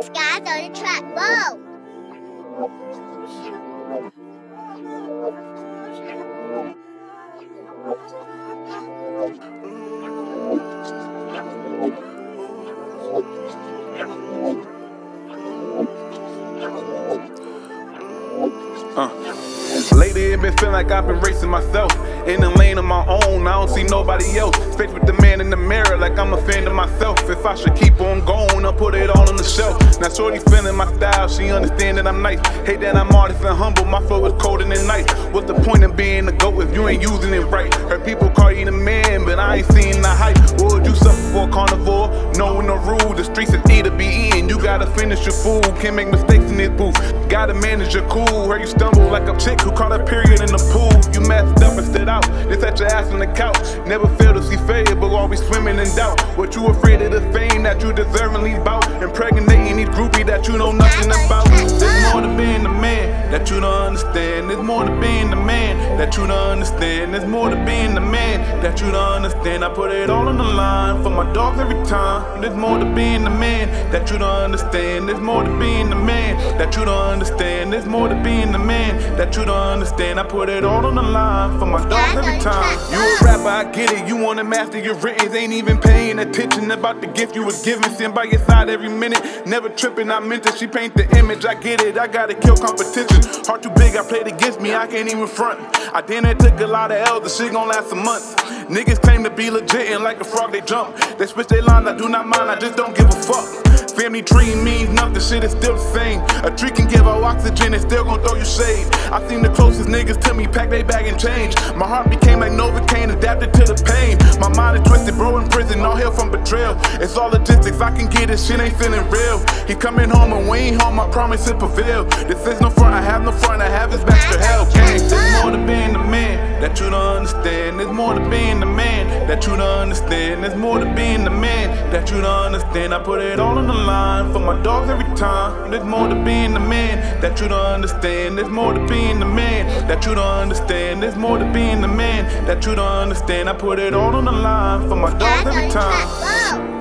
Skies on the track, whoa! Uh. Lately, it been feeling like I've been racing myself. In the lane of my own, I don't see nobody else. Face with the man in the mirror, like I'm a fan of myself. If I should keep on going, I'll put it all on the shelf. Now, Shorty feeling my style, she understand that I'm nice. Hate that I'm honest and humble, my flow is colder than night. What's the point of being a goat if you ain't using it right? Heard people call you the man, but I ain't seeing the hype. Would you suffer for a carnivore? Knowing the rules, the streets is E to be in. You gotta finish your food, can't make mistakes in this booth. Gotta manage your cool, heard you stumble like a chick who caught a period in the pool. You messed up your ass on the couch. Never fail to see failure, but always swimming in doubt. What you afraid of the fame that you deservingly bout? Impregnating each groupie that you know nothing about. There's more to man that you don't understand. There's more to being the man that you don't understand. There's more to being the man that you don't understand. I put it all on the line for my dogs every time. There's more to being the man that you don't understand. There's more to being the man that you don't understand. There's more to being the man that you don't understand. I put it all on the line for my dogs every time. You a rapper, I get it. You wanna master your written, ain't even paying attention about the gift you was given. Sitting by your side every minute, never tripping. I meant it. She paint the image, I get it. I gotta kill competition. Heart too big, I played against me. I can't even front. I damn near took a lot of L's. The shit gon' last a month. Niggas claim to be legit and like a frog they jump. They switch their lines, I do not mind. I just don't give a fuck. Family tree means nothing, shit is still the same. A tree can give out oxygen, it's still gon' throw you shade. I seen the closest niggas to me pack they bag and change. My heart became like Novocaine, adapted to the pain. My mind is twisted, bro in prison, all hell from betrayal. It's all logistics, I can get it, shit ain't feeling real. He coming home and we ain't home, I promise it prevail. This is no front, I have no front, I have his back to hell. Gang, there's more to being the man that you don't understand. There's more to being the man that you don't understand. There's more to being the man that you don't understand. I put it all on the line for my dogs every time. There's more to being the man that you don't understand. There's more to being the man that you don't understand. There's more to being the man that you don't understand. I put it all on the line for my dogs every on the track, time.